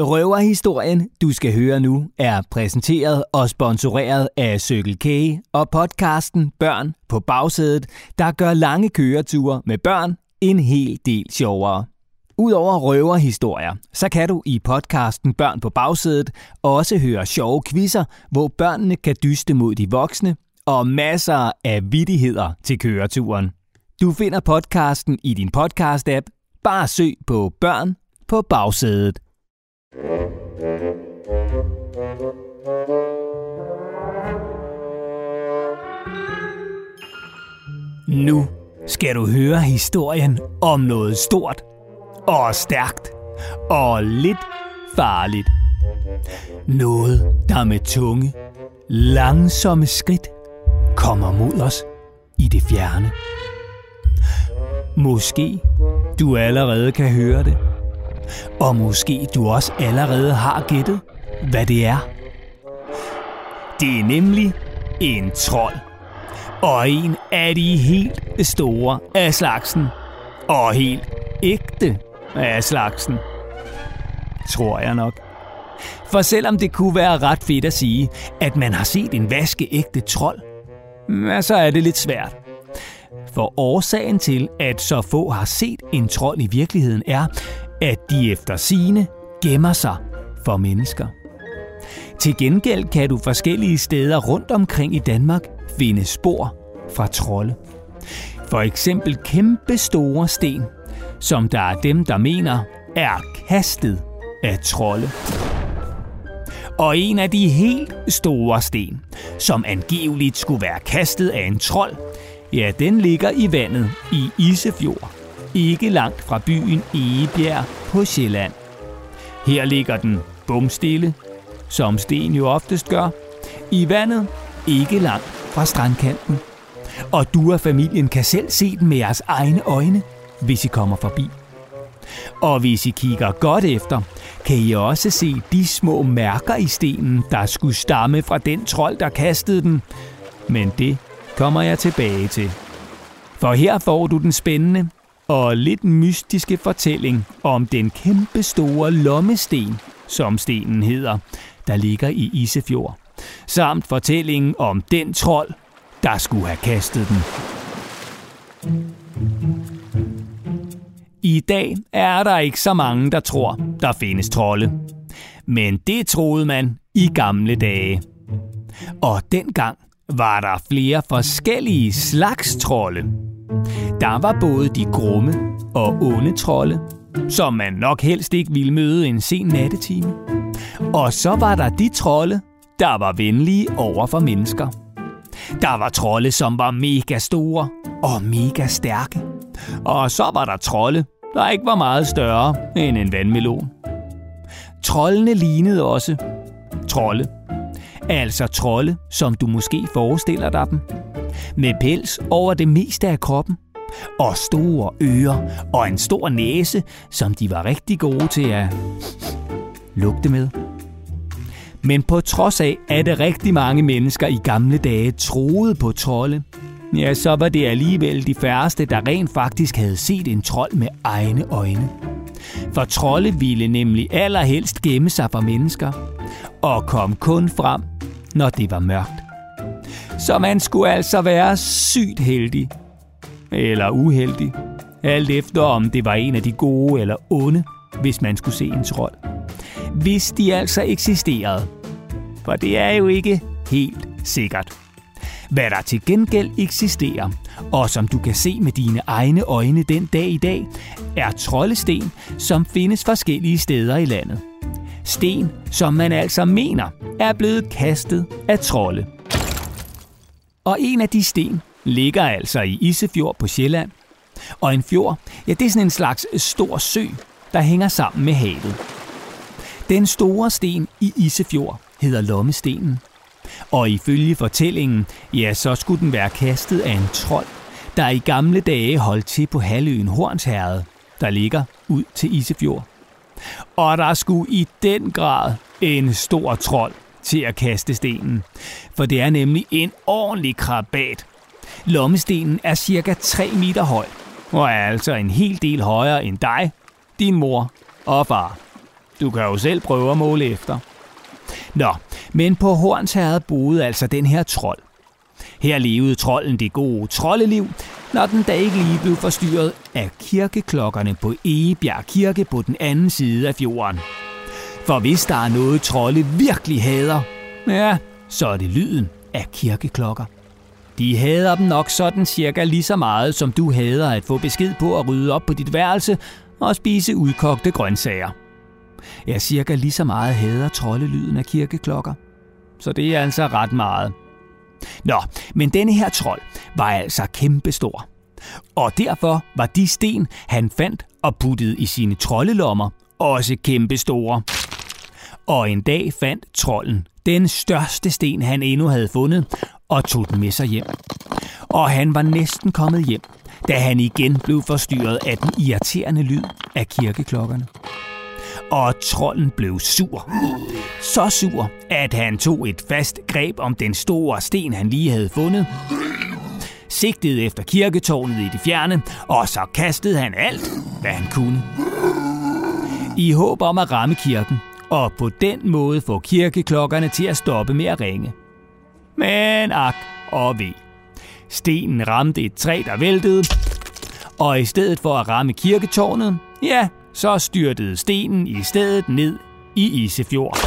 Røverhistorien, du skal høre nu, er præsenteret og sponsoreret af Circle K og podcasten Børn på bagsædet, der gør lange køreture med børn en hel del sjovere. Udover røverhistorier, så kan du i podcasten Børn på bagsædet også høre sjove quizzer, hvor børnene kan dyste mod de voksne, og masser af vittigheder til køreturen. Du finder podcasten i din podcast-app. Bare søg på Børn på bagsædet. Nu skal du høre historien om noget stort og stærkt og lidt farligt. Noget, der med tunge, langsomme skridt kommer mod os i det fjerne. Måske du allerede kan høre det. Og måske du også allerede har gættet, hvad det er. Det er nemlig en trold. Og en af de helt store af slagsen. Og helt ægte af slagsen. Tror jeg nok. For selvom det kunne være ret fedt at sige, at man har set en vaskeægte trold, så er det lidt svært. For årsagen til, at så få har set en trold i virkeligheden, er, at de efter sine gemmer sig for mennesker. Til gengæld kan du forskellige steder rundt omkring i Danmark finde spor fra trolde. For eksempel kæmpe store sten, som der er dem, der mener er kastet af trolde. Og en af de helt store sten, som angiveligt skulle være kastet af en trold, ja, den ligger i vandet i Isefjord, ikke langt fra byen Egebjerg på Sjælland. Her ligger den bumstille, som sten jo oftest gør, i vandet ikke langt fra strandkanten. Og du og familien kan selv se den med jeres egne øjne, hvis I kommer forbi. Og hvis I kigger godt efter, kan I også se de små mærker i stenen, der skulle stamme fra den trold, der kastede den. Men det kommer jeg tilbage til. For her får du den spændende og lidt mystiske fortælling om den kæmpe store lommesten, som stenen hedder, der ligger i Isefjord. Samt fortællingen om den trold, der skulle have kastet den. I dag er der ikke så mange, der tror, der findes trolde. Men det troede man i gamle dage. Og dengang var der flere forskellige slags trolde. Der var både de grumme og onde trolde, som man nok helst ikke ville møde en sen nattetime. Og så var der de trolde, der var venlige over for mennesker. Der var trolde, som var mega store og mega stærke. Og så var der trolde, der ikke var meget større end en vandmelon. Trollene lignede også trolde. Altså trolde, som du måske forestiller dig dem. Med pels over det meste af kroppen. Og store ører og en stor næse, som de var rigtig gode til at lugte med. Men på trods af, at det rigtig mange mennesker i gamle dage troede på trolde, ja, så var det alligevel de færreste, der rent faktisk havde set en trold med egne øjne. For trolde ville nemlig allerhelst gemme sig for mennesker, og kom kun frem, når det var mørkt. Så man skulle altså være sygt heldig, eller uheldig, alt efter om det var en af de gode eller onde, hvis man skulle se en trold. Hvis de altså eksisterede. For det er jo ikke helt sikkert. Hvad der til gengæld eksisterer, og som du kan se med dine egne øjne den dag i dag, er troldesten, som findes forskellige steder i landet. Sten, som man altså mener er blevet kastet af trolde. Og en af de sten ligger altså i Isefjord på Sjælland. Og en fjord, ja det er sådan en slags stor sø, der hænger sammen med havet. Den store sten i Isefjord hedder Lommestenen. Og ifølge fortællingen, ja, så skulle den være kastet af en trold, der i gamle dage holdt til på halvøen Hornsherred, der ligger ud til Isefjord. Og der skulle i den grad en stor trold til at kaste stenen. For det er nemlig en ordentlig krabat. Lommestenen er cirka 3 meter høj, og er altså en hel del højere end dig, din mor og far. Du kan jo selv prøve at måle efter. Nå, men på Hornsherred boede altså den her trold. Her levede trolden det gode troldeliv, når den da ikke lige blev forstyrret af kirkeklokkerne på Egebjerg Kirke på den anden side af fjorden. For hvis der er noget trolde virkelig hader, ja, så er det lyden af kirkeklokker. De hader dem nok sådan cirka lige så meget, som du hader at få besked på at rydde op på dit værelse og spise udkogte grøntsager. Ja, cirka lige så meget hader troldelyden af kirkeklokker. Så det er altså ret meget. Nå, men denne her trold var altså kæmpestor. Og derfor var de sten, han fandt og puttede i sine troldelommer, også kæmpestore. Og en dag fandt trolden den største sten, han endnu havde fundet, og tog den med sig hjem. Og han var næsten kommet hjem, da han igen blev forstyrret af den irriterende lyd af kirkeklokkerne. Og trolden blev sur. Så sur, at han tog et fast greb om den store sten, han lige havde fundet, sigtede efter kirketårnet i det fjerne, og så kastede han alt, hvad han kunne. I håb om at ramme kirken, og på den måde få kirkeklokkerne til at stoppe med at ringe. Men ak og ved. Stenen ramte et træ, der væltede, og i stedet for at ramme kirketårnet, ja, så styrtede stenen i stedet ned i Isefjord.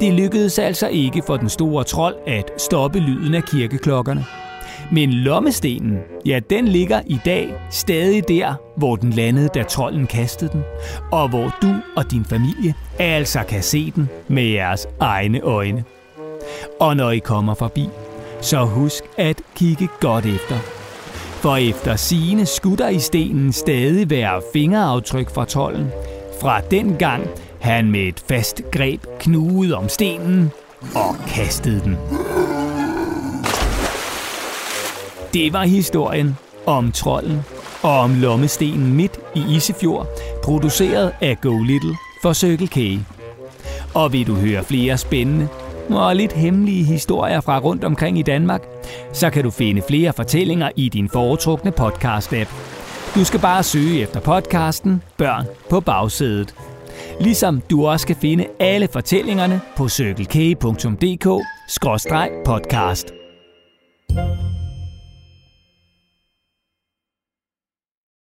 Det lykkedes altså ikke for den store trold at stoppe lyden af kirkeklokkerne. Men lommestenen, ja, den ligger i dag stadig der, hvor den landede, da trolden kastede den, og hvor du og din familie altså kan se den med jeres egne øjne. Og når I kommer forbi, så husk at kigge godt efter. For efter sine skutter i stenen stadig være fingeraftryk fra trolden, fra den gang han med et fast greb knugede om stenen og kastede den. Det var historien om trolden og om lommestenen midt i Isefjord, produceret af Go Little for Circle K. Og vil du høre flere spændende og lidt hemmelige historier fra rundt omkring i Danmark, så kan du finde flere fortællinger i din foretrukne podcast-app. Du skal bare søge efter podcasten Børn på bagsædet. Ligesom du også kan finde alle fortællingerne på circlek.dk-podcast.